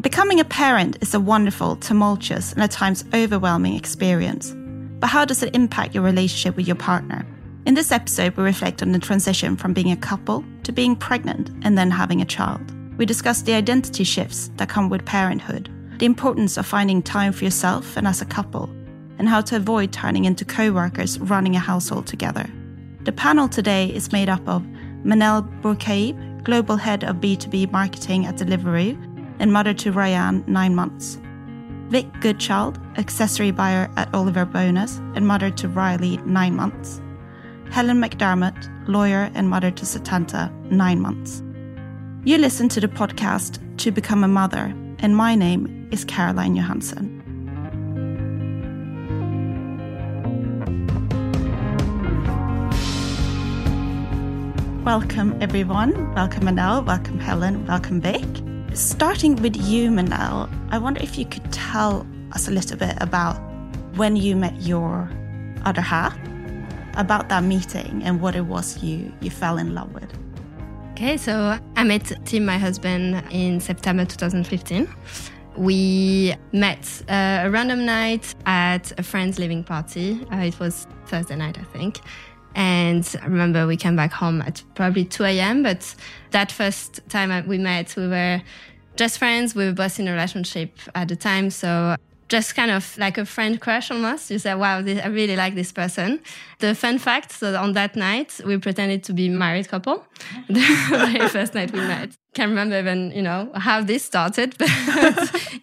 Becoming a parent is a wonderful, tumultuous, and at times overwhelming experience. But how does it impact your relationship with your partner? In this episode, we reflect on the transition from being a couple to being pregnant and then having a child. We discuss the identity shifts that come with parenthood, the importance of finding time for yourself and as a couple, and how to avoid turning into co workers running a household together. The panel today is made up of Manel Bourkaib, Global Head of B2B Marketing at Deliveroo, and mother to Rayan, nine months. Vic Goodchild, accessory buyer at Oliver Bonas and mother to Riley, nine months. Helen McDermott, lawyer and mother to Setanta, nine months. You listen to the podcast To Become a Mother, and my name is Caroline Johansson. Welcome, everyone. Welcome, Manel. Welcome, Helen. Welcome, Vic. Starting with you, Manel, I wonder if you could tell us a little bit about when you met your other half, about that meeting and what it was you, you fell in love with. Okay, so I met Tim, my husband, in September 2015. We met uh, a random night at a friend's living party. Uh, it was Thursday night, I think. And I remember we came back home at probably 2 a.m. But that first time we met, we were just friends. We were both in a relationship at the time. So just kind of like a friend crush almost. You say, wow, this, I really like this person. The fun fact, so on that night, we pretended to be married couple. the very first night we met. Can't remember even, you know, how this started, but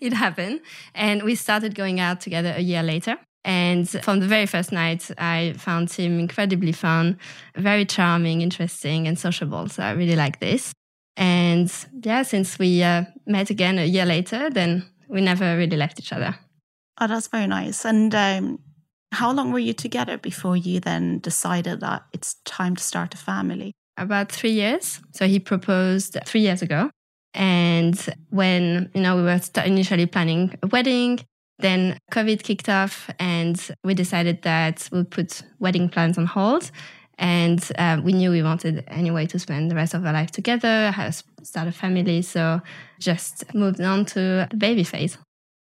it happened. And we started going out together a year later. And from the very first night, I found him incredibly fun, very charming, interesting, and sociable. So I really like this. And yeah, since we uh, met again a year later, then we never really left each other. Oh, that's very nice. And um, how long were you together before you then decided that it's time to start a family? About three years. So he proposed three years ago. And when, you know, we were initially planning a wedding, then COVID kicked off, and we decided that we'll put wedding plans on hold. And uh, we knew we wanted anyway to spend the rest of our life together, start a family. So just moved on to the baby phase.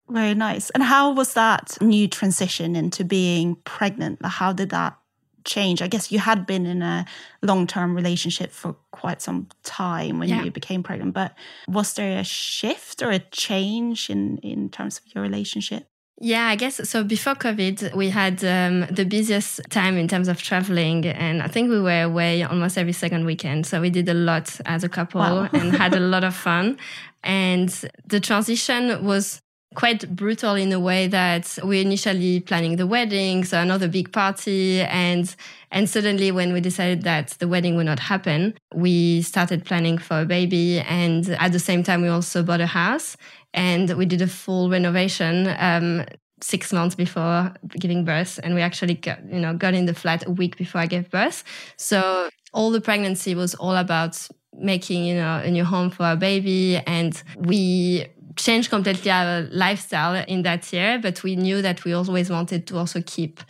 Very nice. And how was that new transition into being pregnant? How did that change? I guess you had been in a long term relationship for quite some time when yeah. you became pregnant, but was there a shift or a change in, in terms of your relationship? Yeah, I guess so. Before COVID, we had um, the busiest time in terms of traveling, and I think we were away almost every second weekend. So we did a lot as a couple wow. and had a lot of fun. And the transition was quite brutal in a way that we're initially planning the wedding, so another big party, and and suddenly when we decided that the wedding would not happen, we started planning for a baby, and at the same time we also bought a house and we did a full renovation um, six months before giving birth and we actually got you know got in the flat a week before i gave birth. So all the pregnancy was all about making you know a new home for our baby and we changed completely our lifestyle in that year but we knew that we always wanted to also keep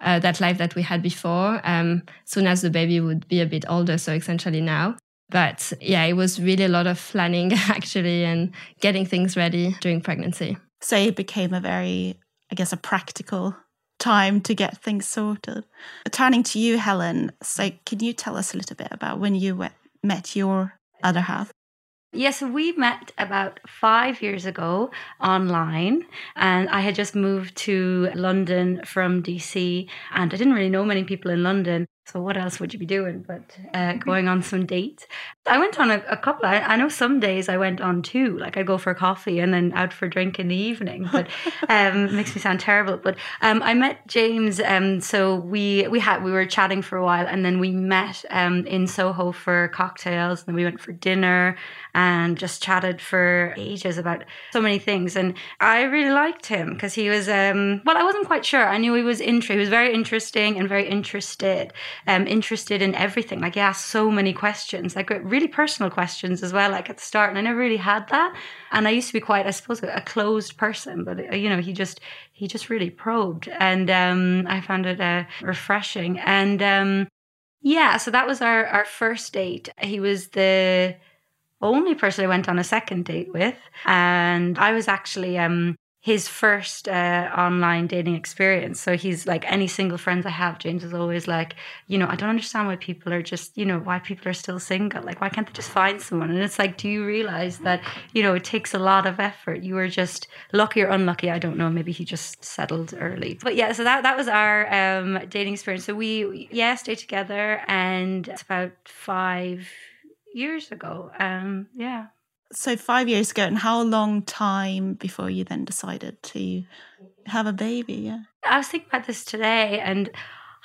uh, that life that we had before um, soon as the baby would be a bit older so essentially now but yeah, it was really a lot of planning actually and getting things ready during pregnancy. So it became a very, I guess, a practical time to get things sorted. Turning to you, Helen, so can you tell us a little bit about when you met your other half? Yes, we met about five years ago online, and I had just moved to London from DC, and I didn't really know many people in London. So what else would you be doing but uh, going on some dates? I went on a, a couple. I, I, know some days I went on two. Like I go for coffee and then out for a drink in the evening. But um, makes me sound terrible. But um, I met James. Um, so we we had we were chatting for a while, and then we met um, in Soho for cocktails, and then we went for dinner and just chatted for ages about so many things. And I really liked him because he was um, well. I wasn't quite sure. I knew he was interesting. He was very interesting and very interested um, interested in everything. Like he asked so many questions, like really personal questions as well, like at the start. And I never really had that. And I used to be quite, I suppose, a closed person, but uh, you know, he just, he just really probed. And um, I found it uh, refreshing. And um, yeah, so that was our, our first date. He was the, only person I went on a second date with. And I was actually um, his first uh, online dating experience. So he's like any single friends I have. James is always like, you know, I don't understand why people are just, you know, why people are still single. Like, why can't they just find someone? And it's like, do you realize that, you know, it takes a lot of effort. You were just lucky or unlucky. I don't know. Maybe he just settled early. But yeah, so that that was our um, dating experience. So we yeah stayed together, and it's about five years ago. Um, yeah so five years ago, and how long time before you then decided to have a baby? Yeah, I was thinking about this today, and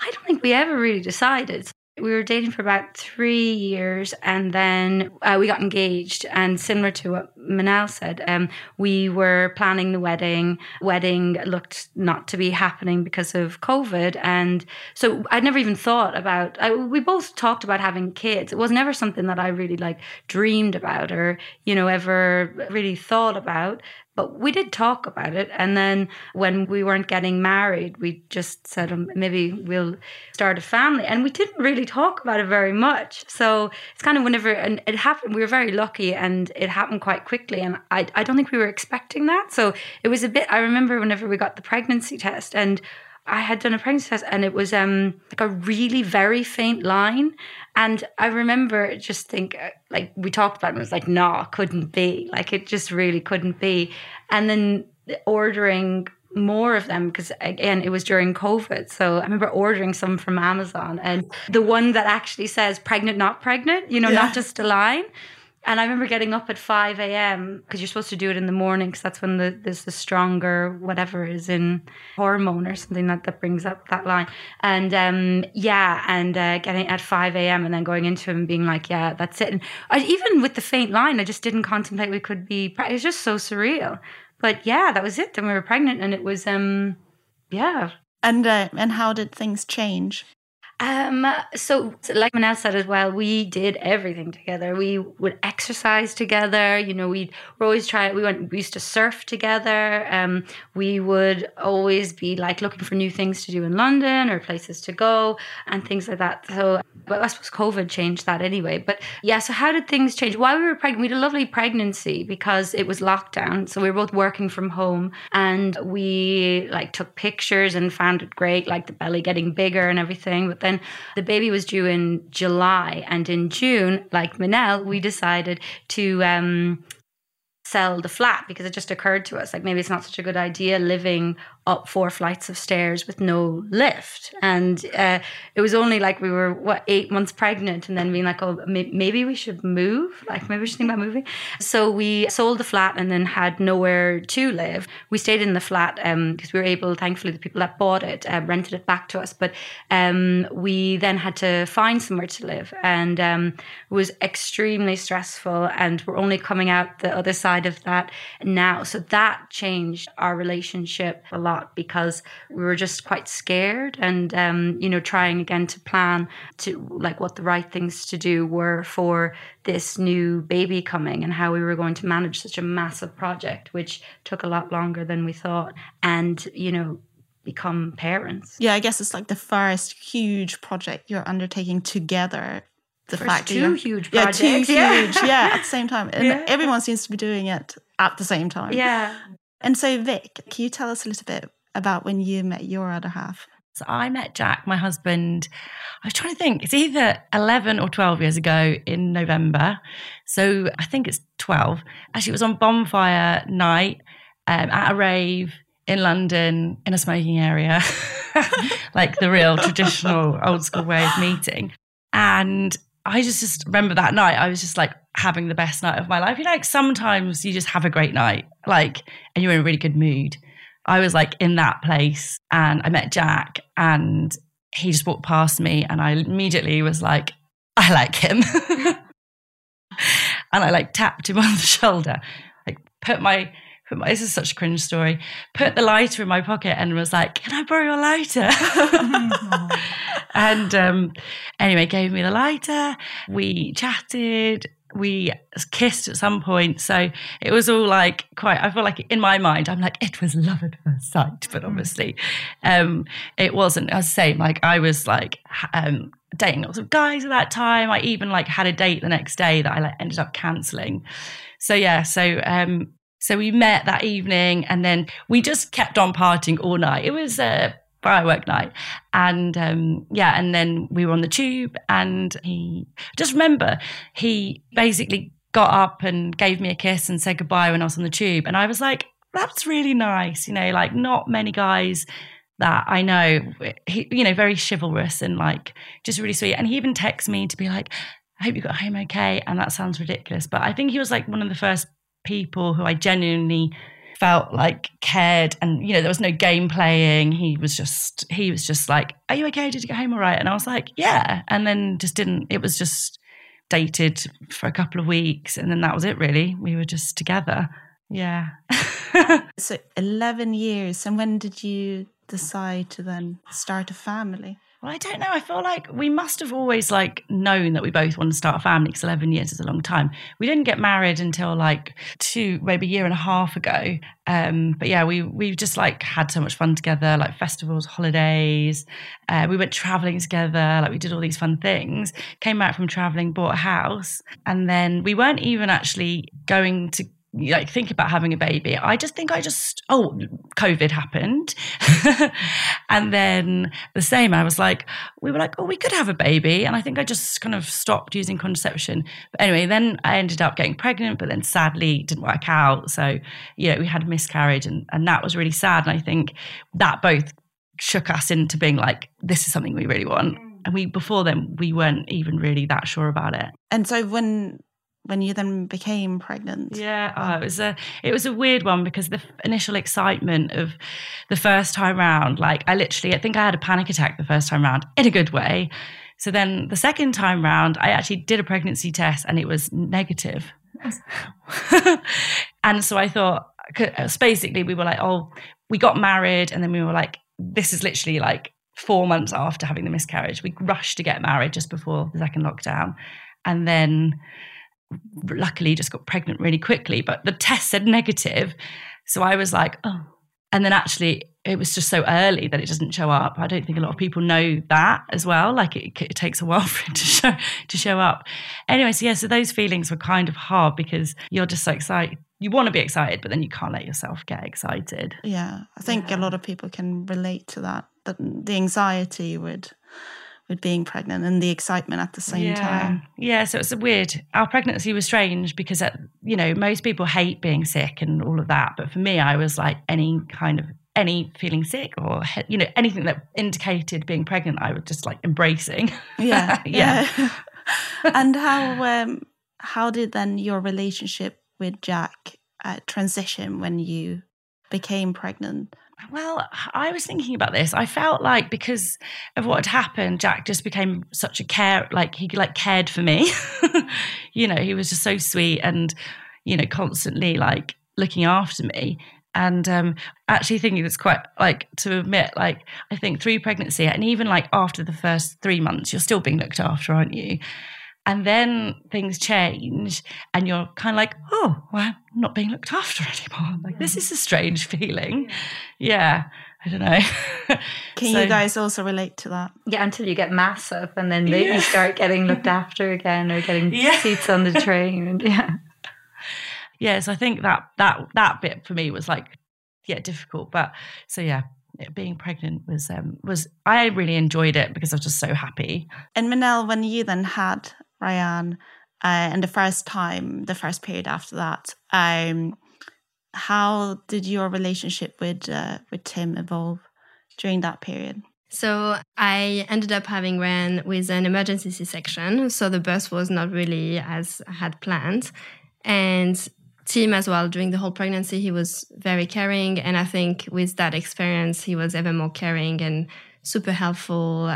I don't think we ever really decided. We were dating for about three years and then uh, we got engaged. And similar to what Manel said, um, we were planning the wedding. Wedding looked not to be happening because of COVID. And so I'd never even thought about, I, we both talked about having kids. It was never something that I really like dreamed about or, you know, ever really thought about. But we did talk about it. And then when we weren't getting married, we just said, um, maybe we'll start a family. And we didn't really talk about it very much. So it's kind of whenever, and it happened, we were very lucky and it happened quite quickly. And I, I don't think we were expecting that. So it was a bit, I remember whenever we got the pregnancy test and I had done a pregnancy test and it was um like a really very faint line. And I remember just think uh, like we talked about it, it was like, no, nah, couldn't be. Like it just really couldn't be. And then ordering more of them because again it was during covid so i remember ordering some from amazon and the one that actually says pregnant not pregnant you know yeah. not just a line and I remember getting up at 5 a.m. because you're supposed to do it in the morning because that's when the, there's the stronger whatever is in hormone or something that, that brings up that line. And um, yeah, and uh, getting at 5 a.m. and then going into him and being like, yeah, that's it. And I, even with the faint line, I just didn't contemplate we could be, it was just so surreal. But yeah, that was it. Then we were pregnant and it was, um, yeah. And, uh, and how did things change? Um, so, like Manel said as well, we did everything together. We would exercise together. You know, we were always try. We went. We used to surf together. Um, we would always be like looking for new things to do in London or places to go and things like that. So, but I suppose COVID changed that anyway. But yeah, so how did things change? While we were pregnant, we had a lovely pregnancy because it was lockdown. So we were both working from home and we like took pictures and found it great, like the belly getting bigger and everything. But then the baby was due in July, and in June, like Manel, we decided to um, sell the flat because it just occurred to us like maybe it's not such a good idea living up four flights of stairs with no lift. And uh, it was only like we were, what, eight months pregnant and then being like, oh, maybe we should move. Like maybe we should think about moving. So we sold the flat and then had nowhere to live. We stayed in the flat because um, we were able, thankfully, the people that bought it uh, rented it back to us. But um, we then had to find somewhere to live. And um, it was extremely stressful. And we're only coming out the other side of that now. So that changed our relationship a lot lot because we were just quite scared and um, you know trying again to plan to like what the right things to do were for this new baby coming and how we were going to manage such a massive project which took a lot longer than we thought and you know become parents yeah i guess it's like the first huge project you're undertaking together the First fact two huge projects. Yeah, two yeah. huge. Yeah, at the same time. And yeah. everyone seems to be doing it at the same time. Yeah. And so, Vic, can you tell us a little bit about when you met your other half. So I met Jack, my husband, I was trying to think, it's either 11 or 12 years ago in November. So I think it's 12. Actually, it was on bonfire night um, at a rave in London in a smoking area, like the real traditional old school way of meeting. And I just, just remember that night, I was just like having the best night of my life. You know, like sometimes you just have a great night, like, and you're in a really good mood. I was like in that place and I met Jack and he just walked past me and I immediately was like, I like him. and I like tapped him on the shoulder, like put my, put my, this is such a cringe story, put the lighter in my pocket and was like, can I borrow your lighter? and um, anyway, gave me the lighter. We chatted we kissed at some point. So it was all like quite, I feel like in my mind, I'm like, it was love at first sight. But mm. obviously, um, it wasn't. I was saying, like, I was like, um, dating lots of guys at that time. I even like had a date the next day that I like ended up canceling. So yeah, so um, so we met that evening and then we just kept on partying all night. It was a firework night. And um, yeah, and then we were on the tube, and he just remember he basically got up and gave me a kiss and said goodbye when I was on the tube. And I was like, that's really nice. You know, like not many guys that I know, he, you know, very chivalrous and like just really sweet. And he even texted me to be like, I hope you got home okay. And that sounds ridiculous. But I think he was like one of the first people who I genuinely felt like cared and you know there was no game playing. He was just he was just like are you okay? Did you get home all right? And i was like yeah. And then just didn't it was just dated for a couple of weeks and then that was it really. We were just together. Yeah. So 11 years. And when did you decide to then start a family well, I don't know. I feel like we must have always like known that we both want to start a family because 11 years is a long time. We didn't get married until like two, maybe a year and a half ago. Um, but yeah, we we just like had so much fun together, like festivals, holidays. Uh, we went traveling together, like we did all these fun things. Came back from traveling, bought a house, and then we weren't even actually going to like think about having a baby. I just think i just oh covid happened. And then the same i was like we were like oh we could have a baby. And i think i just kind of stopped using contraception. But anyway then i ended up getting pregnant but then sadly didn't work out. So you know we had a miscarriage and, and that was really sad. And i think that both shook us into being like this is something we really want. And we before then we weren't even really that sure about it. And so when when you then became pregnant? Yeah, oh, it was a it was a weird one because the initial excitement of the first time round, like I literally, I think I had a panic attack the first time round in a good way. So then the second time round, I actually did a pregnancy test and it was negative. and so I thought, uh, basically, we were like, oh, we got married, and then we were like, this is literally like four months after having the miscarriage. We rushed to get married just before the second lockdown, and then luckily just got pregnant really quickly, but the test said negative. So I was like, oh. And then actually, it was just so early that it doesn't show up. I don't think a lot of people know that as well. Like it, it takes a while for it to show to show up. Anyway, so yeah, so those feelings were kind of hard because you're just so excited. You want to be excited, but then you can't let yourself get excited. Yeah, I think yeah. a lot of people can relate to that. That the anxiety would with being pregnant and the excitement at the same yeah. time. Yeah, so it's weird. Our pregnancy was strange because, at, you know, most people hate being sick and all of that, but for me, I was like any kind of any feeling sick or you know anything that indicated being pregnant, I was just like embracing. Yeah, yeah. yeah. and how um, how did then your relationship with Jack uh, transition when you became pregnant? Well, I was thinking about this. I felt like because of what had happened, Jack just became such a care, like he like cared for me. you know, he was just so sweet and, you know, constantly like looking after me. And um, actually thinking it's quite like to admit, like I think through pregnancy and even like after the first three months, you're still being looked after, aren't you? And then things change, and you're kind of like, oh, well, I'm not being looked after anymore. Like, this is a strange feeling. Yeah. I don't know. Can so, you guys also relate to that? Yeah, until you get massive and then yeah. you start getting looked after again or getting yeah. seats on the train. And, yeah. Yeah, so I think that that that bit for me was like, yeah, difficult. But so yeah, being pregnant was um, was I really enjoyed it because I was just so happy. And Manel, when you then had Rayan, uh, and the first time, the first period after that, um, how did your relationship with uh, with Tim evolve during that period? So I ended up having Rayan with an emergency C-section, so the birth was not really as I had planned, and Tim as well during the whole pregnancy he was very caring, and I think with that experience he was ever more caring and super helpful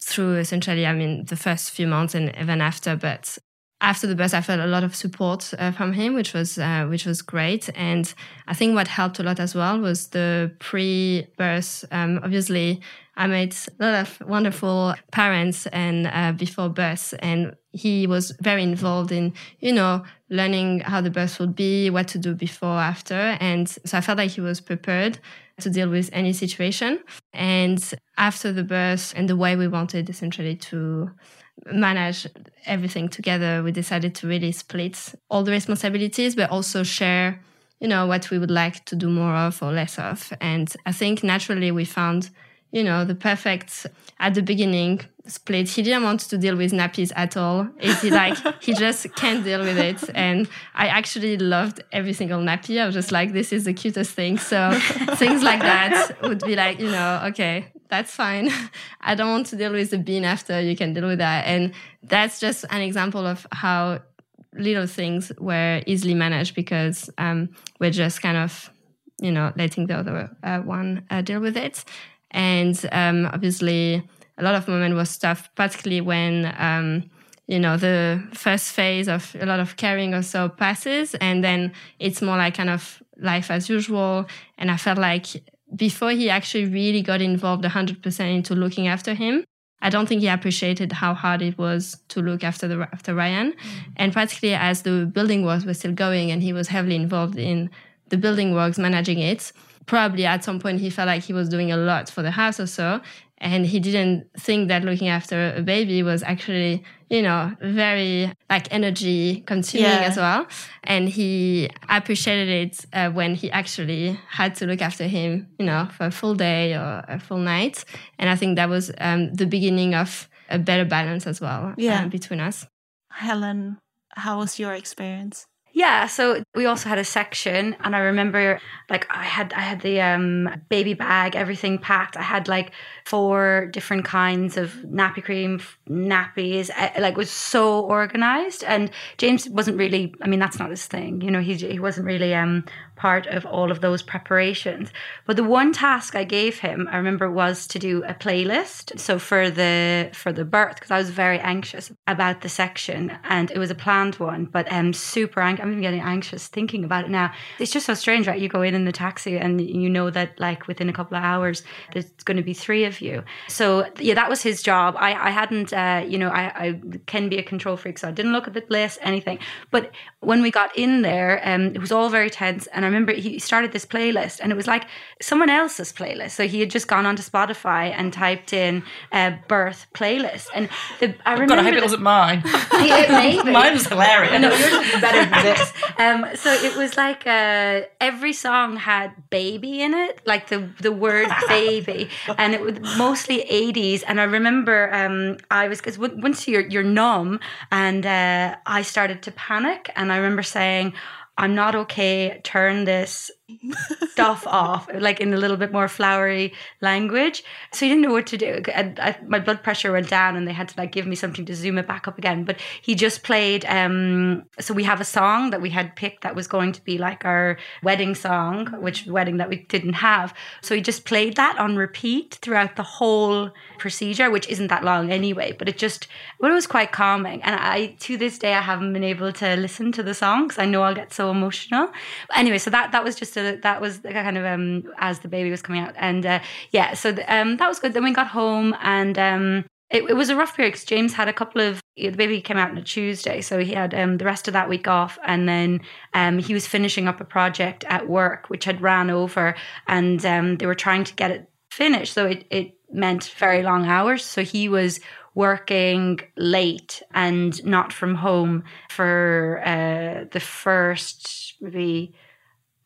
through essentially I mean the first few months and even after, but after the birth, I felt a lot of support uh, from him, which was uh, which was great. And I think what helped a lot as well was the pre-birth. Um, obviously, I met a lot of wonderful parents and uh, before birth, and he was very involved in you know learning how the birth would be, what to do before, after, and so I felt like he was prepared to deal with any situation. And after the birth, and the way we wanted essentially to manage everything together, we decided to really split all the responsibilities, but also share, you know, what we would like to do more of or less of. And I think naturally we found, you know, the perfect at the beginning split. He didn't want to deal with nappies at all. Is he like he just can't deal with it? And I actually loved every single nappy. I was just like, this is the cutest thing. So things like that would be like, you know, okay, that's fine. I don't want to deal with the bean after. You can deal with that. And that's just an example of how little things were easily managed because um, we're just kind of, you know, letting the other uh, one uh, deal with it. And um, obviously, a lot of moment was tough, particularly when. Um, you know the first phase of a lot of caring or so passes and then it's more like kind of life as usual and i felt like before he actually really got involved 100% into looking after him, I don't think he appreciated how hard it was to look after the after Rayan, mm-hmm. and particularly as the building works were still going and he was heavily involved in the building works, managing it. Probably at some point he felt like he was doing a lot for the house or so, and he didn't think that looking after a baby was actually you know very like energy consuming yeah. as well. And he appreciated it uh, when he actually had to look after him you know for a full day or a full night. And i think that was um, the beginning of a better balance as well yeah. Uh, between us. Helen how was your experience yeah, so we also had a section and I remember like I had I had the um baby bag, everything packed. I had like four different kinds of nappy cream, nappies. Eh, like was so organized and James wasn't really I mean that's not his thing. You know, he he wasn't really um part of all of those preparations. But the one task I gave him, I remember, was to do a playlist. So for the for the birth, because I was very anxious about the section, and it was a planned one, but I'm um, super anxious. I'm even getting anxious thinking about it now. It's just so strange, right? You go in in the taxi, and you know that like within a couple of hours, there's going to be three of you. So yeah, that was his job. I I hadn't, uh, you know, I, I can be a control freak, so I didn't look at the list, anything. But when we got in there, um, it was all very tense, and I remember he started this playlist and it was like someone else's playlist. So he had just gone onto Spotify and typed in uh, birth playlist. And the, I remember. God, I hope it wasn't mine. maybe. mine was hilarious. No, yours was better than this. Um, so it was like uh, every song had baby in it, like the, the word baby. And it was mostly 80s. And I remember um, I was, because once you're, you're numb, and uh, I started to panic. And I remember saying, I'm not okay. Turn this stuff off, like in a little bit more flowery language. So he didn't know what to do. And I, my blood pressure went down, and they had to like give me something to zoom it back up again. But he just played. Um, so we have a song that we had picked that was going to be like our wedding song, which wedding that we didn't have. So he just played that on repeat throughout the whole procedure, which isn't that long anyway. But it just, well, it was quite calming. And I, to this day, I haven't been able to listen to the song because I know I'll get so emotional. But anyway, so that that was just so that was kind of um, as the baby was coming out, and uh, yeah, so the, um, that was good. Then we got home, and um, it, it, was a rough period because James had a couple of the baby came out on a Tuesday, so he had um, the rest of that week off, and then um, he was finishing up a project at work which had ran over, and um, they were trying to get it finished, so it it meant very long hours. So he was working late and not from home for uh, the first maybe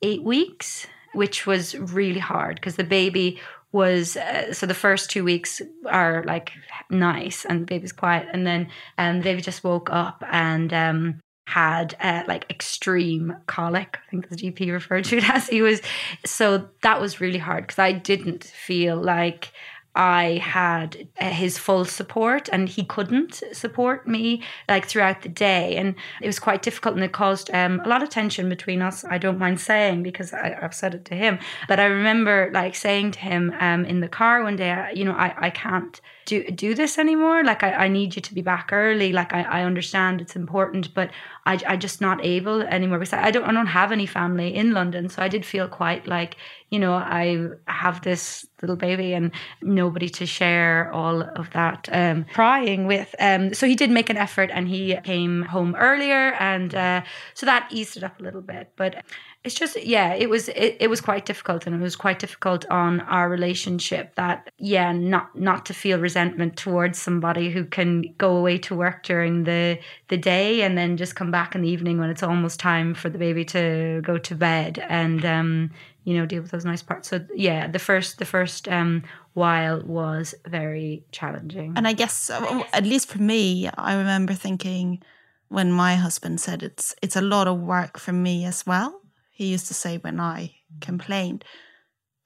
eight weeks, which was really hard because the baby was uh, so the first two weeks are like nice and the baby's quiet. And then um the baby just woke up and um had uh, like extreme colic i think the gp referred to it as. He was so that was really hard because i didn't feel like I had uh, his full support and he couldn't support me like throughout the day. And it was quite difficult and it caused um, a lot of tension between us. I don't mind saying because I, have said it to him. But I remember like saying to him um, in the car one day, you know, I, I can't do do this anymore. Like I, I need you to be back early. Like I, I understand it's important, but I I just not able anymore because I don't I don't have any family in London. So I did feel quite like, you know, I have this little baby and nobody to share all of that um, crying with. Um, so he did make an effort and he came home earlier and uh, so that eased it up a little bit. But it's just yeah it was it, it was quite difficult and it was quite difficult on our relationship that yeah not not to feel resentment towards somebody who can go away to work during the the day and then just come back in the evening when it's almost time for the baby to go to bed and um you know deal with those nice parts. So yeah the first the first um while was very challenging. And i guess uh, at least for me i remember thinking when my husband said it's it's a lot of work for me as well he used to say when I complained.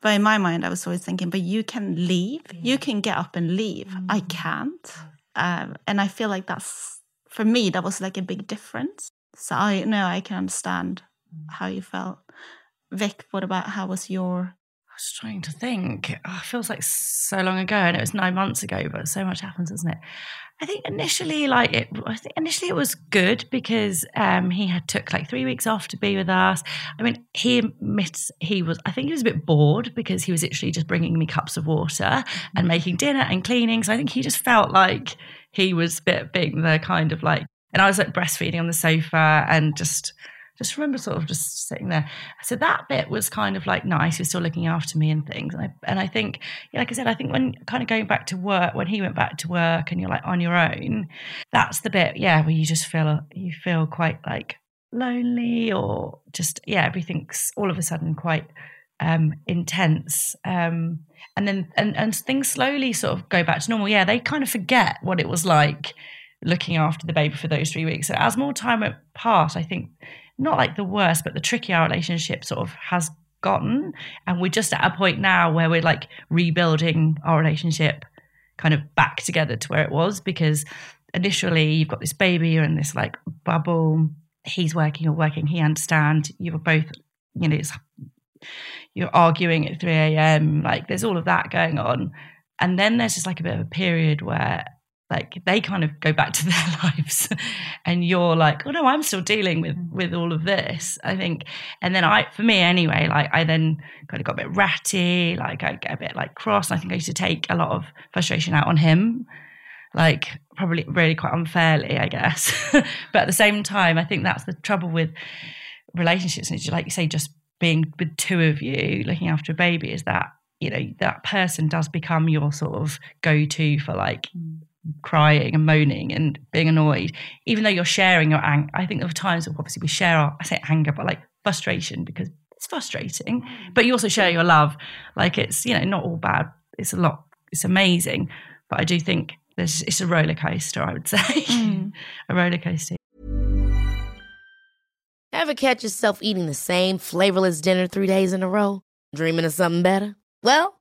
But in my mind, I was always thinking, but you can leave. You can get up and leave. I mm. can't. Um, and I feel like that's, for me, that was like a big difference. So I know I can understand how you felt. Vic, what about how was your was trying to think. Oh, it feels like so long ago, and it was nine months ago. But so much happens, isn't it? I think initially, like it, I think initially it was good because um, he had took like three weeks off to be with us. I mean, he admits he was. I think he was a bit bored because he was literally just bringing me cups of water and making dinner and cleaning. So I think he just felt like he was a bit being the kind of like. And I was like breastfeeding on the sofa and just just remember sort of just sitting there. So that bit was kind of like nice. He was still looking after me and things. And I, and I think, yeah, like I said, I think when kind of going back to work, when he went back to work and you're like on your own, that's the bit, yeah, where you just feel, you feel quite like lonely or just, yeah, everything's all of a sudden quite um, intense. Um, and then, and, and things slowly sort of go back to normal. Yeah, they kind of forget what it was like looking after the baby for those three weeks. So as more time went past, I think not like the worst, but the tricky our relationship sort of has gotten. And we're just at a point now where we're like rebuilding our relationship kind of back together to where it was because initially you've got this baby, you're in this like bubble. He's working, you're working, he understands. You're both, you know, you're arguing at 3 a.m. Like there's all of that going on. And then there's just like a bit of a period where like they kind of go back to their lives. And you're like oh no i'm still dealing with with all of this i think. And then i for me anyway like i then kind of got a bit ratty like i get a bit like cross. I think i used to take a lot of frustration out on him like probably really quite unfairly i guess. But at the same time i think that's the trouble with relationships and like you say just being with two of you looking after a baby is that you know that person does become your sort of go-to for like mm crying and moaning and being annoyed, even though you're sharing your anger. I think there are times where obviously we share our, I say anger, but like frustration because it's frustrating, but you also share your love. Like it's, you know, not all bad. It's a lot, it's amazing. But I do think there's, it's a roller coaster, I would say. Mm. a roller coaster. Ever catch yourself eating the same flavorless dinner three days in a row? Dreaming of something better? Well,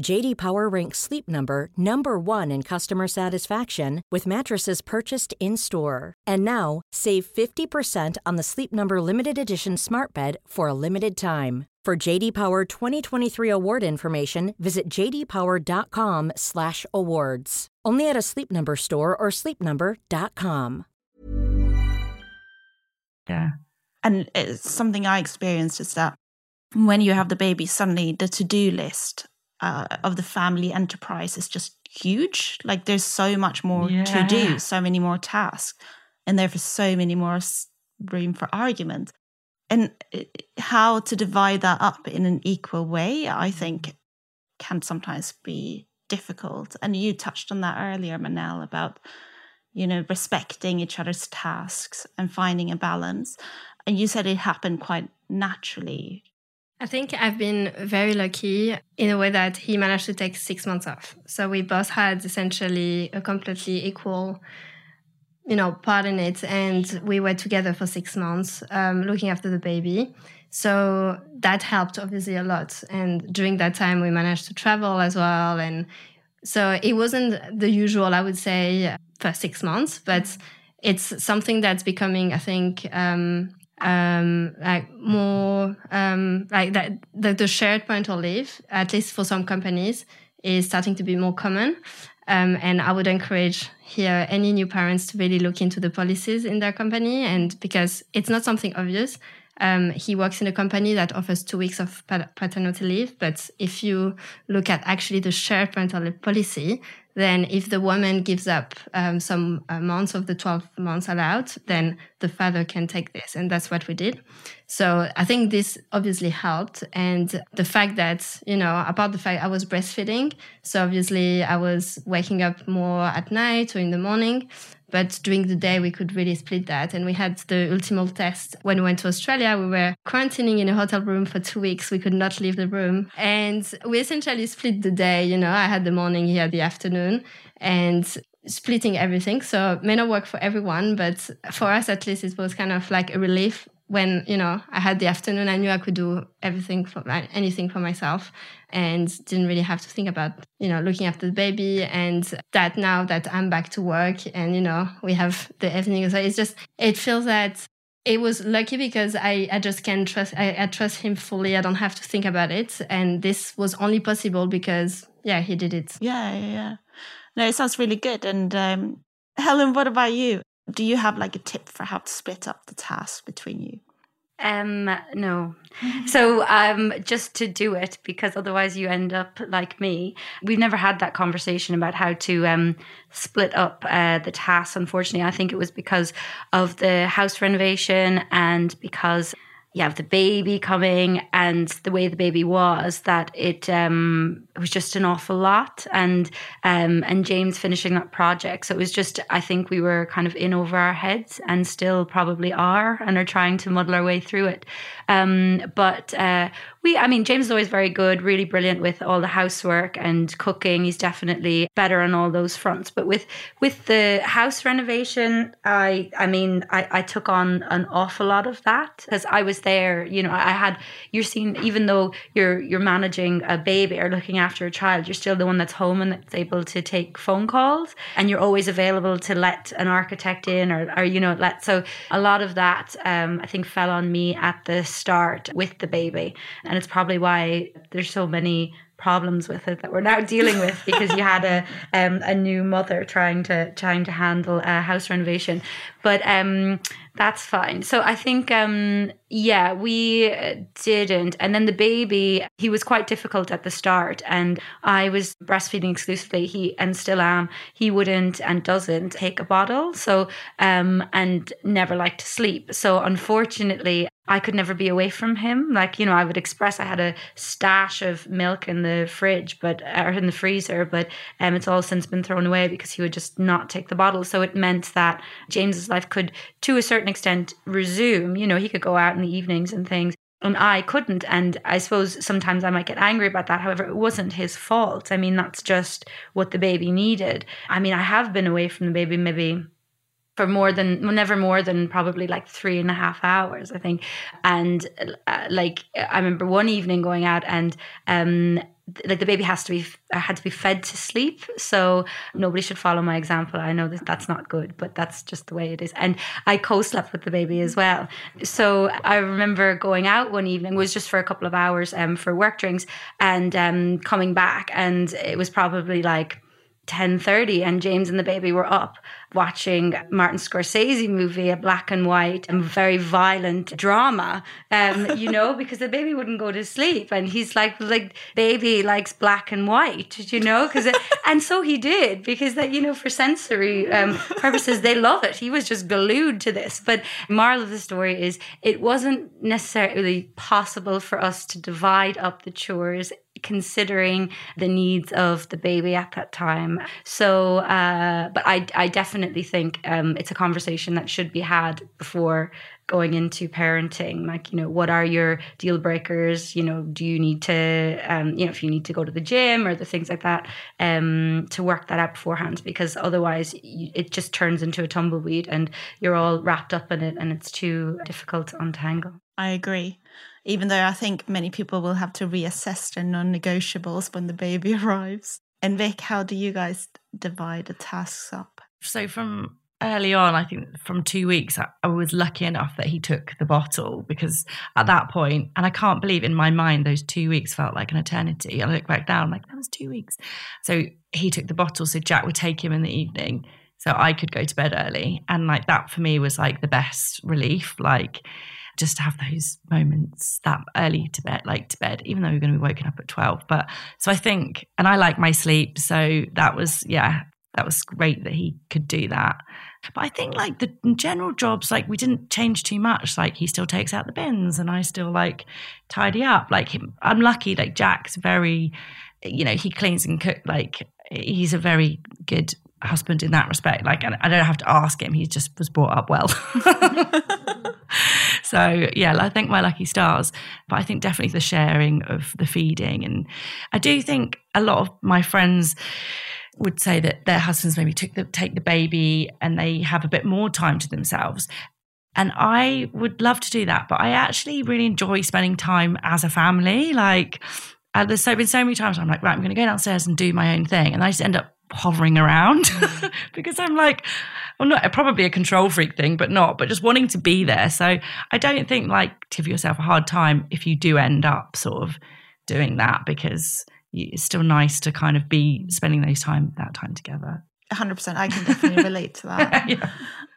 JD Power ranks Sleep Number number 1 in customer satisfaction with mattresses purchased in-store. And now, save 50% on the Sleep Number limited edition Smart Bed for a limited time. For JD Power 2023 award information, visit jdpower.com/awards. Only at a Sleep Number store or sleepnumber.com. Yeah. And it's something I experienced is that when you have the baby, suddenly the to-do list uh, of the family enterprise is just huge. Like there's so much more Yeah. to do, so many more tasks, and therefore so many more room for argument. And how to divide that up in an equal way, I think, can sometimes be difficult. And you touched on that earlier, Manel, about you know respecting each other's tasks and finding a balance. And you said it happened quite naturally. I think I've been very lucky in a way that he managed to take six months off. So we both had essentially a completely equal, you know, part in it, and we were together for six months, um, looking after the baby. So that helped obviously a lot. And during that time, we managed to travel as well, and so it wasn't the usual, I would say, first six months, but it's something that's becoming, I think. Um, um, like more um, like that the, the shared parental leave, at least for some companies, is starting to be more common. Um, and I would encourage here any new parents to really look into the policies in their company, and because it's not something obvious. Um, he works in a company that offers two weeks of paternity leave, but if you look at actually the shared parental leave policy, then if the woman gives up um, some months of the 12 months allowed, then the father can take this. And that's what we did. So I think this obviously helped. And the fact that, you know, apart the fact I was breastfeeding, so obviously I was waking up more at night or in the morning. But during the day, we could really split that. And we had the ultimate test when we went to Australia. We were quarantining in a hotel room for two weeks. We could not leave the room. And we essentially split the day. You know, I had the morning, he had the afternoon, and splitting everything. So it may not work for everyone, but for us at least, it was kind of like a relief when you know I had the afternoon, I knew I could do everything for anything for myself, and didn't really have to think about you know looking after the baby. And that now that I'm back to work, and you know we have the evening, so it's just it feels that it was lucky because I, I just can trust I, I trust him fully. I don't have to think about it, and this was only possible because yeah he did it. Yeah, yeah, yeah. No, it sounds really good. And um, Helen, what about you? Do you have like a tip for how to split up the task between you? Um, no. So, um, just to do it because otherwise you end up like me. We've never had that conversation about how to um split up uh, the tasks. Unfortunately, I think it was because of the house renovation and because you have the baby coming and the way the baby was that it um was just an awful lot. And um and James finishing that project. So it was just I think we were kind of in over our heads and still probably are and are trying to muddle our way through it. Um but uh we I mean James is always very good really brilliant with all the housework and cooking. He's definitely better on all those fronts. But with with the house renovation I I mean I I took on an awful lot of that because I was there you know I had you're seeing even though you're you're managing a baby or looking after a child you're still the one that's home and that's able to take phone calls and you're always available to let an architect in or, or you know let so a lot of that um, I think fell on me at the start with the baby and it's probably why there's so many problems with it that we're now dealing with because you had a um, a new mother trying to trying to handle a house renovation. But um, that's fine. So I think, um, yeah, we didn't. And then the baby, he was quite difficult at the start, and I was breastfeeding exclusively. He and still am. He wouldn't and doesn't take a bottle. So um, and never liked to sleep. So unfortunately, I could never be away from him. Like, you know, I would express I had a stash of milk in the fridge, but or in the freezer, but um, it's all since been thrown away because he would just not take the bottle. So it meant that James's life could, to a certain extent, resume. You know, he could go out in the evenings and things. And I couldn't. And I suppose sometimes I might get angry about that. However, it wasn't his fault. I mean, that's just what the baby needed. I mean, I have been away from the baby maybe for more than never more than probably like three and a half hours i think. And uh, like i remember one evening going out and um like the baby has to be had to be fed to sleep. So nobody should follow my example. I know that that's not good but that's just the way it is. And i co-slept with the baby as well. So i remember going out one evening was just for a couple of hours um, for work drinks and um, coming back. And it was probably like 10:30 and James and the baby were up watching Martin Scorsese movie, a black and white and very violent drama. Um, you know, because the baby wouldn't go to sleep, and he's like, like baby likes black and white, you know, because and so he did because that you know for sensory um, purposes they love it. He was just glued to this. But moral of the story is it wasn't necessarily possible for us to divide up the chores considering the needs of the baby at that time. So, uh, but I, I definitely think um, it's a conversation that should be had before going into parenting. Like, you know, what are your deal breakers? You know, do you need to, um, you know, if you need to go to the gym or the things like that, um, to work that out beforehand, because otherwise it just turns into a tumbleweed and you're all wrapped up in it and it's too difficult to untangle. I agree even though I think many people will have to reassess their non negotiables when the baby arrives. And Vic, how do you guys divide the tasks up? So, from early on, I think from two weeks, I, was lucky enough that he took the bottle because at that point, and I can't believe in my mind those two weeks felt like an eternity. I look back down, like that was two weeks. So he took the bottle, so Jack would take him in the evening, so I could go to bed early, and like that for me was like the best relief. Like just to have those moments that early to bed, like to bed, even though we're going to be woken up at 12. But so I think, and I like my sleep. So that was, yeah, that was great that he could do that. But I think like the general jobs, like we didn't change too much. Like he still takes out the bins and I still like tidy up. Like I'm lucky, like Jack's very, you know, he cleans and cook. Like he's a very good husband in that respect. Like I don't have to ask him. He just was brought up well. so yeah, I think my lucky stars. But I think definitely the sharing of the feeding, and I do think a lot of my friends would say that their husbands maybe took the, take the baby and they have a bit more time to themselves. And I would love to do that, but I actually really enjoy spending time as a family. Like, uh, there's so been so many times I'm like, right, I'm going to go downstairs and do my own thing, and I just end up hovering around because I'm like, well, not probably a control freak thing, but not, but just wanting to be there. So I don't think like give yourself a hard time if you do end up sort of doing that because it's still nice to kind of be spending those time that time together. 100%. I can definitely relate to that. yeah.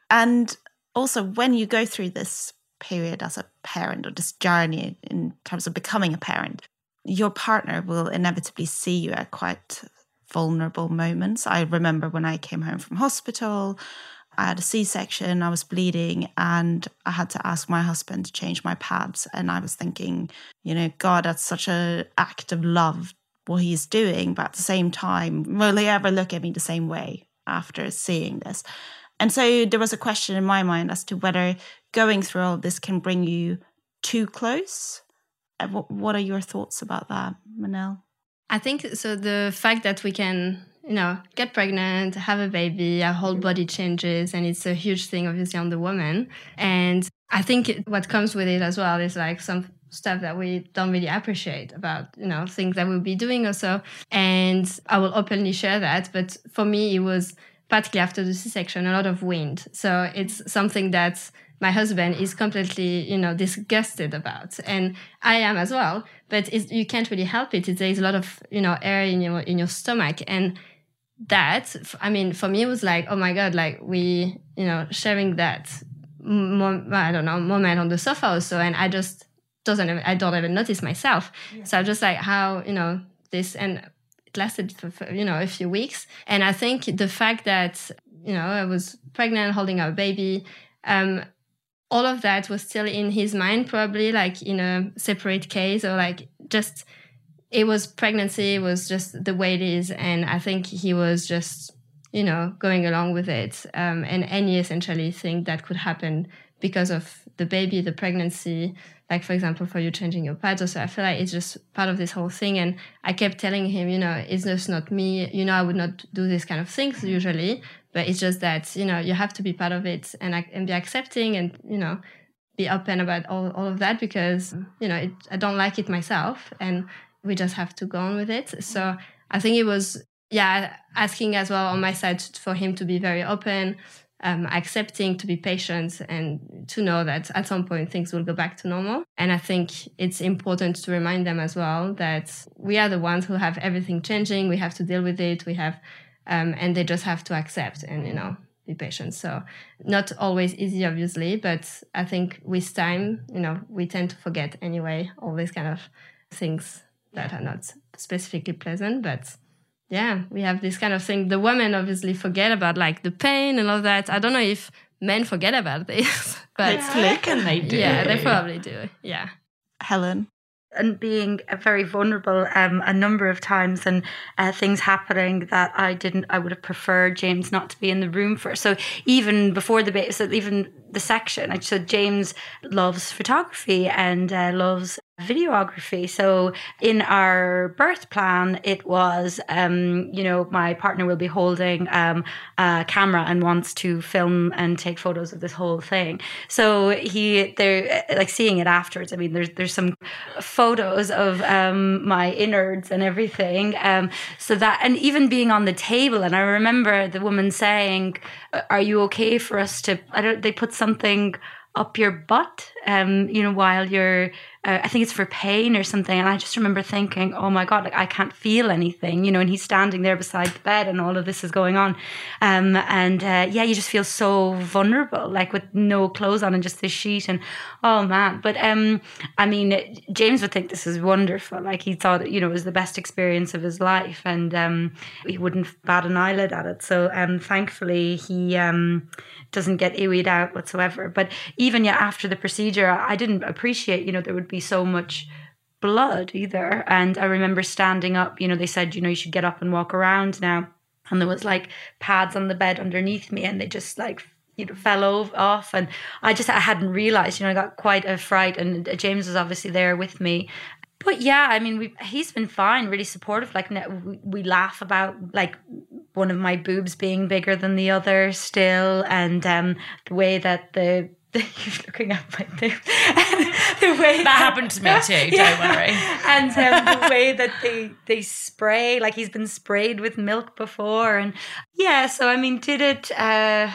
And also, when you go through this period as a parent or this journey in terms of becoming a parent, your partner will inevitably see you at quite vulnerable moments. I remember when I came home from hospital, I had a C section, I was bleeding, and I had to ask my husband to change my pads. And I was thinking, you know, God, that's such an act of love, what he's doing. But at the same time, will he ever look at me the same way after seeing this? And so there was a question in my mind as to whether going through all this can bring you too close. Uh, what are your thoughts about that, Manel? I think so. The fact that we can, you know, get pregnant, have a baby, our whole mm-hmm. body changes, and it's a huge thing, obviously, on the woman. And I think what comes with it as well is like some stuff that we don't really appreciate about you know things that we'll be doing also and i will openly share that but for me it was particularly after the C-section, a lot of wind. So it's something that my husband is completely, you know, disgusted about, and I am as well. But you can't really help it. There's a lot of, you know, air in your in your stomach, and that, I mean, for me, it was like, oh my god, like we, you know, sharing that, I don't know, moment on the sofa also, and I just doesn't, even, I don't even notice myself. Yeah. So I'm just like, how, you know, this and it lasted for, for, you know a few weeks, and I think the fact that you know I was pregnant, holding our baby. Um, all of that was still in his mind, probably like in a separate case or like just it was pregnancy it was just the way it is and i think he was just you know going along with it. Um, and any essentially thing that could happen because of the baby the pregnancy like for example for you changing your pads. So i feel like it's just part of this whole thing and i kept telling him you know it's just not me. You know i would not do this kind of things usually but it's just that you know you have to be part of it and, and be accepting and you know be open about all, all of that because you know it, i don't like it myself and we just have to go on with it. So I think it was, yeah, asking as well on my side for him to be very open, um, accepting, to be patient, and to know that at some point things will go back to normal. And I think it's important to remind them as well that we are the ones who have everything changing. We have to deal with it. We have, um, and they just have to accept and, you know, be patient. So not always easy, obviously, but I think with time, you know, we tend to forget anyway, all these kind of things that are not specifically pleasant, but yeah, we have this kind of thing. The women obviously forget about like the pain and all that. I don't know if men forget about this, but yeah. they do? Yeah, they probably do. Yeah. Helen and being very vulnerable um, a number of times and uh, things happening that I didn't I would have preferred James not to be in the room for. So even before the so even the section I said James loves photography and uh, loves videography. So in our birth plan, it was, um, you know, my partner will be holding um, a camera and wants to film and take photos of this whole thing. So he, they're like seeing it afterwards. I mean, there's there's some photos of um, my innards and everything. Um, so that, and even being on the table, and I remember the woman saying, "Are you okay for us to?" I don't. They put something up your butt, um, you know, while you're uh, I think it's for pain or something. And I just remember thinking, oh my God, like I can't feel anything, you know, and he's standing there beside the bed and all of this is going on. Um, and uh, yeah, you just feel so vulnerable, like with no clothes on and just this sheet. And oh man. But um, I mean, James would think this is wonderful. Like he thought, you know, it was the best experience of his life and um, he wouldn't bat an eyelid at it. So um, thankfully, he um, doesn't get iwied out whatsoever. But even yeah, after the procedure, I didn't appreciate, you know, there would be so much blood either. And I remember standing up, you know, they said, you know, you should get up and walk around now. And there was like pads on the bed underneath me and they just like you know fell off and i just i hadn't realized you know i got quite a fright and james was obviously there with me but yeah i mean we he's been fine really supportive like we, we laugh about like one of my boobs being bigger than the other still and um the way that the You're looking at my boobs. the way that, that, happened to me too. Yeah. Don't worry. And um, the way that they they spray, like he's been sprayed with milk before, and yeah. So I mean, did it? Uh,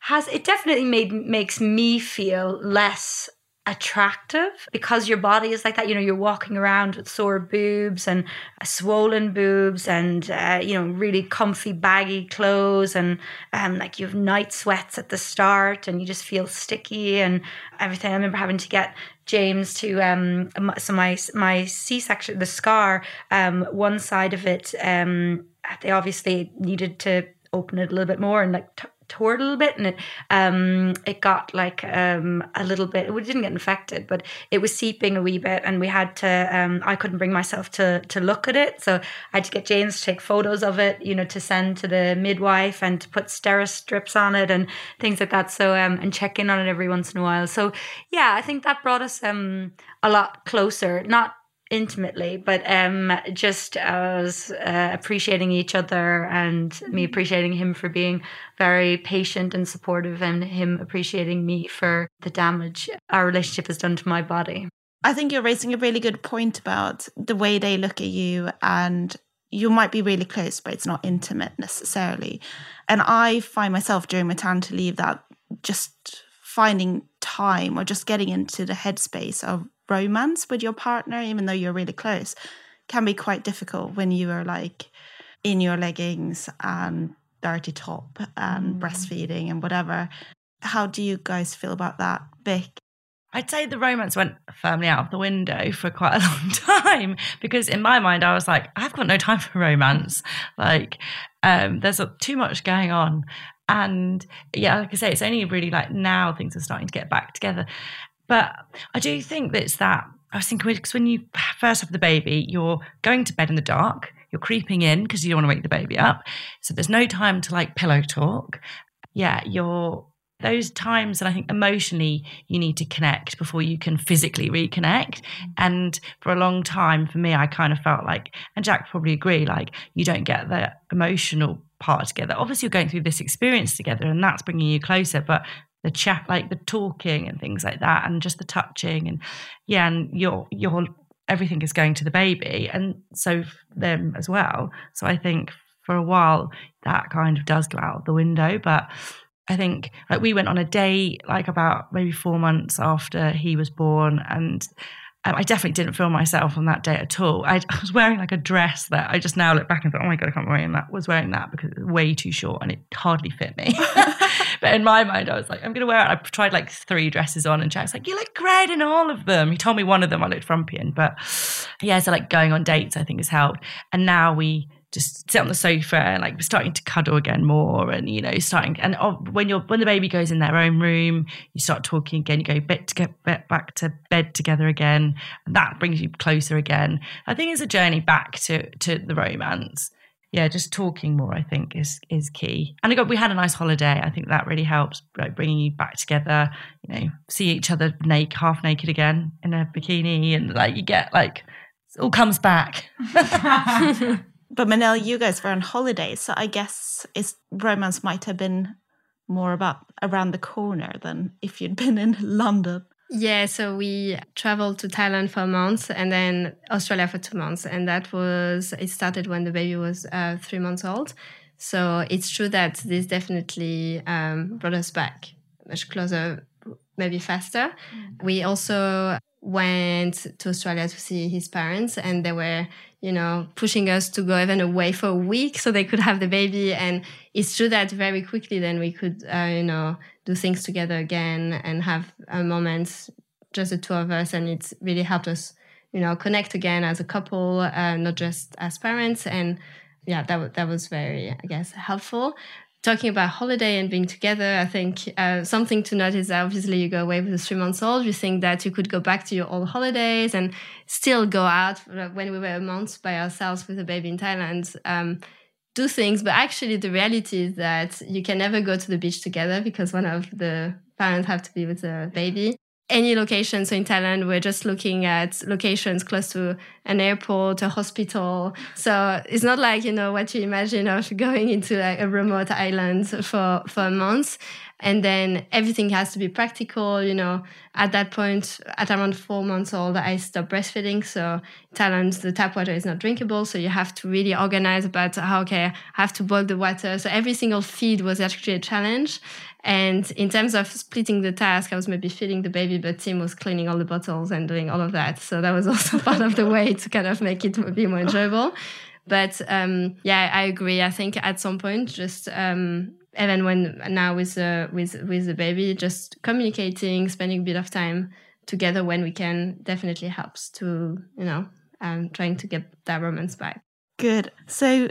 has it definitely made makes me feel less attractive because your body is like that. You know, you're walking around with sore boobs and uh, swollen boobs and, uh, you know, really comfy, baggy clothes. And um, like you have night sweats at the start and you just feel sticky and everything. I remember having to get James to um so my my C section the scar um one side of it um they obviously needed to open it a little bit more and like t- tore a little bit and it um it got like um a little bit it didn't get infected but it was seeping a wee bit and we had to um I couldn't bring myself to to look at it so I had to get James to take photos of it you know to send to the midwife and to put steri strips on it and things like that so um and check in on it every once in a while so yeah I think that brought us um a lot closer not intimately, but um, just as uh, appreciating each other and mm-hmm. me appreciating him for being very patient and supportive, and him appreciating me for the damage our relationship has done to my body. I think you're raising a really good point about the way they look at you and you might be really close, but it's not intimate necessarily. And I find myself during maternity leave that just finding time or just getting into the headspace of romance with your partner, even though you're really close, can be quite difficult when you are like in your leggings and dirty top and mm. breastfeeding and whatever. How do you guys feel about that, Vic? I'd say the romance went firmly out of the window for quite a long time because in my mind I was like, I've got no time for romance. Like, um, there's a, too much going on. And yeah, like I say, it's only really like now things are starting to get back together. But I do think that it's that I was thinking because when you first have the baby, you're going to bed in the dark, you're creeping in because you don't want to wake the baby up. So there's no time to like pillow talk. Yeah, you're those times that I think emotionally you need to connect before you can physically reconnect. Mm. And for a long time, for me, I kind of felt like, and Jack probably agree, like you don't get the emotional part together. Obviously, you're going through this experience together, and that's bringing you closer. But the chat, like the talking and things like that, and just the touching, and yeah, and your your everything is going to the baby, and so them as well. So I think for a while that kind of does go out the window, but I think like we went on a date like about maybe four months after he was born, and um, I definitely didn't feel myself on that day at all. I, was wearing like a dress that I just now look back and thought, oh my god, I can't wearing that. Was wearing that because it was way too short and it hardly fit me. but in my mind, I was like, I'm gonna wear it. I tried like three dresses on, and Jack's like, you look great in all of them. He told me one of them I looked frumpy in, but yeah, so like going on dates, I think has helped. And now we just sit on the sofa and like starting to cuddle again more and you know starting and oh, when you're when the baby goes in their own room you start talking again you go bit to get back to bed together again and that brings you closer again i think it's a journey back to to the romance yeah just talking more i think is is key. And I got we had a nice holiday. I think that really helps like bringing you back together you know see each other naked half naked again in a bikini and like you get like it all comes back. But Manel, you guys were on holiday, so I guess it's romance might have been more about around the corner than if you'd been in London. Yeah, so we traveled to Thailand for a month and then Australia for two months. And that was, it started when the baby was uh, three months old. So it's true that this definitely um, brought us back much closer, maybe faster. Mm. We also went to Australia to see his parents and they were you know, pushing us to go even away for a week so they could have the baby. And it's true that very quickly then we could, uh, you know, do things together again and have a moment, just the two of us. And it's really helped us, you know, connect again as a couple, uh, not just as parents. And yeah, that, that was very, I guess, helpful talking about holiday and being together, I think uh, something to note is that obviously you go away with a three months old. You think that you could go back to your old holidays and still go out when we were a month by ourselves with a baby in Thailand. Um, do things, but actually the reality is that you can never go to the beach together because one of the parents have to be with the baby any location. So in Thailand, we're just looking at locations close to an airport, a hospital. So it's not like, you know, what you imagine of going into like a remote island for, for a month. And then everything has to be practical. You know, at that point, at around four months old, I stopped breastfeeding. So Thailand, the tap water is not drinkable. So you have to really organize about how, okay, I have to boil the water. So every single feed was actually a challenge. And in terms of splitting the task, I was maybe feeding the baby, but Tim was cleaning all the bottles and doing all of that. So that was also part of the way to kind of make it be more enjoyable. But um, yeah, I agree. I think at some point, just um, even when now with the with with the baby, just communicating, spending a bit of time together when we can, definitely helps to you know um, trying to get that romance back. Good. So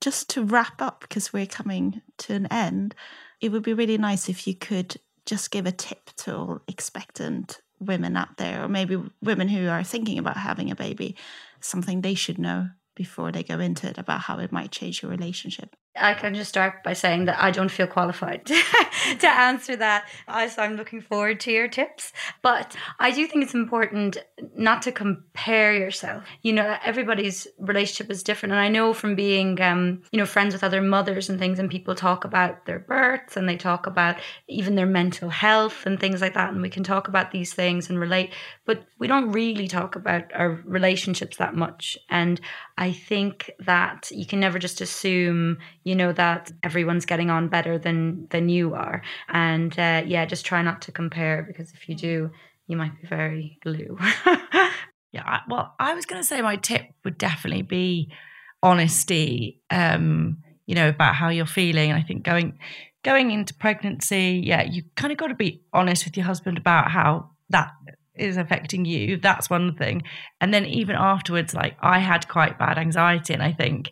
just to wrap up, because we're coming to an end it would be really nice if you could just give a tip to all expectant women out there, or maybe women who are thinking about having a baby, something they should know before they go into it about how it might change your relationship. I can just start by saying that I don't feel qualified to answer that. So I'm looking forward to your tips. But I do think it's important not to compare yourself. You know, everybody's relationship is different. And I know from being, um, you know, friends with other mothers and things, and people talk about their births and they talk about even their mental health and things like that. And we can talk about these things and relate, but we don't really talk about our relationships that much. And I think that you can never just assume, you know, that everyone's getting on better than than you are. And uh, yeah, just try not to compare because if you do, you might be very blue. yeah, well, I was going to say my tip would definitely be honesty. Um, you know about how you're feeling. And I think going going into pregnancy, yeah, you kind of got to be honest with your husband about how that is affecting you. That's one thing. And then even afterwards, like I had quite bad anxiety. And I think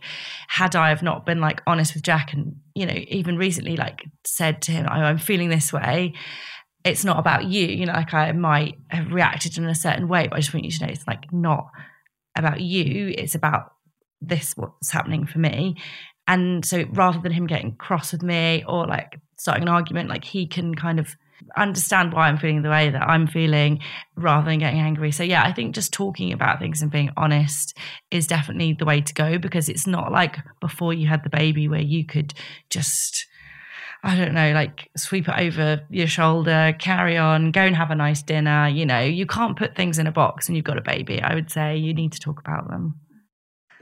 had I have not been like honest with Jack and, you know, even recently like said to him, oh, I'm feeling this way. It's not about you. You know, like I might have reacted in a certain way, but I just want you to know it's like not about you. It's about this, what's happening for me. And so rather than him getting cross with me or like starting an argument, like he can kind of understand why I'm feeling the way that I'm feeling rather than getting angry. So yeah, I think just talking about things and being honest is definitely the way to go because it's not like before you had the baby where you could just I don't know, like sweep it over your shoulder, carry on, go and have a nice dinner. You know, you can't put things in a box and you've got a baby. I would say you need to talk about them.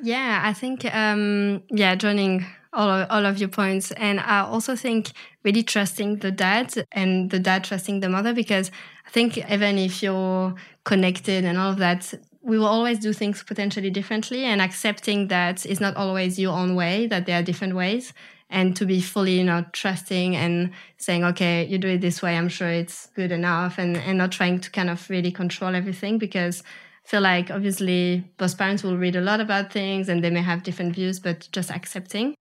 Yeah, I think um, yeah, joining all of, all of your points, and I also think really trusting the dad and the dad trusting the mother because I think even if you're connected and all of that, we will always do things potentially differently, and accepting that it's not always your own way, that there are different ways, and to be fully you know trusting and saying okay you do it this way i'm sure it's good enough and and not trying to kind of really control everything because I feel like obviously both parents will read a lot about things and they may have different views, but just accepting.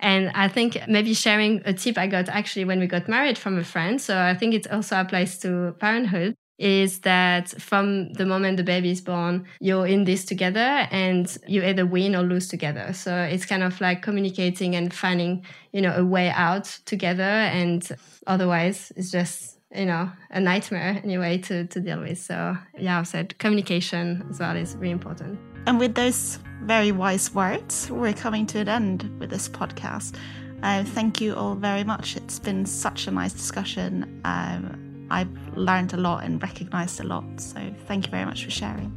And I think maybe sharing a tip I got actually when we got married from a friend. So I think it also applies to parenthood is that from the moment the baby is born, you're in this together and you either win or lose together. So it's kind of like communicating and finding, you know, a way out together. And otherwise it's just you know a nightmare anyway to to deal with so yeah i've said communication as well is really important and with those very wise words we're coming to an end with this podcast. Uh, thank you all very much. It's been such a nice discussion. Um, i've learned a lot and recognized a lot. So thank you very much for sharing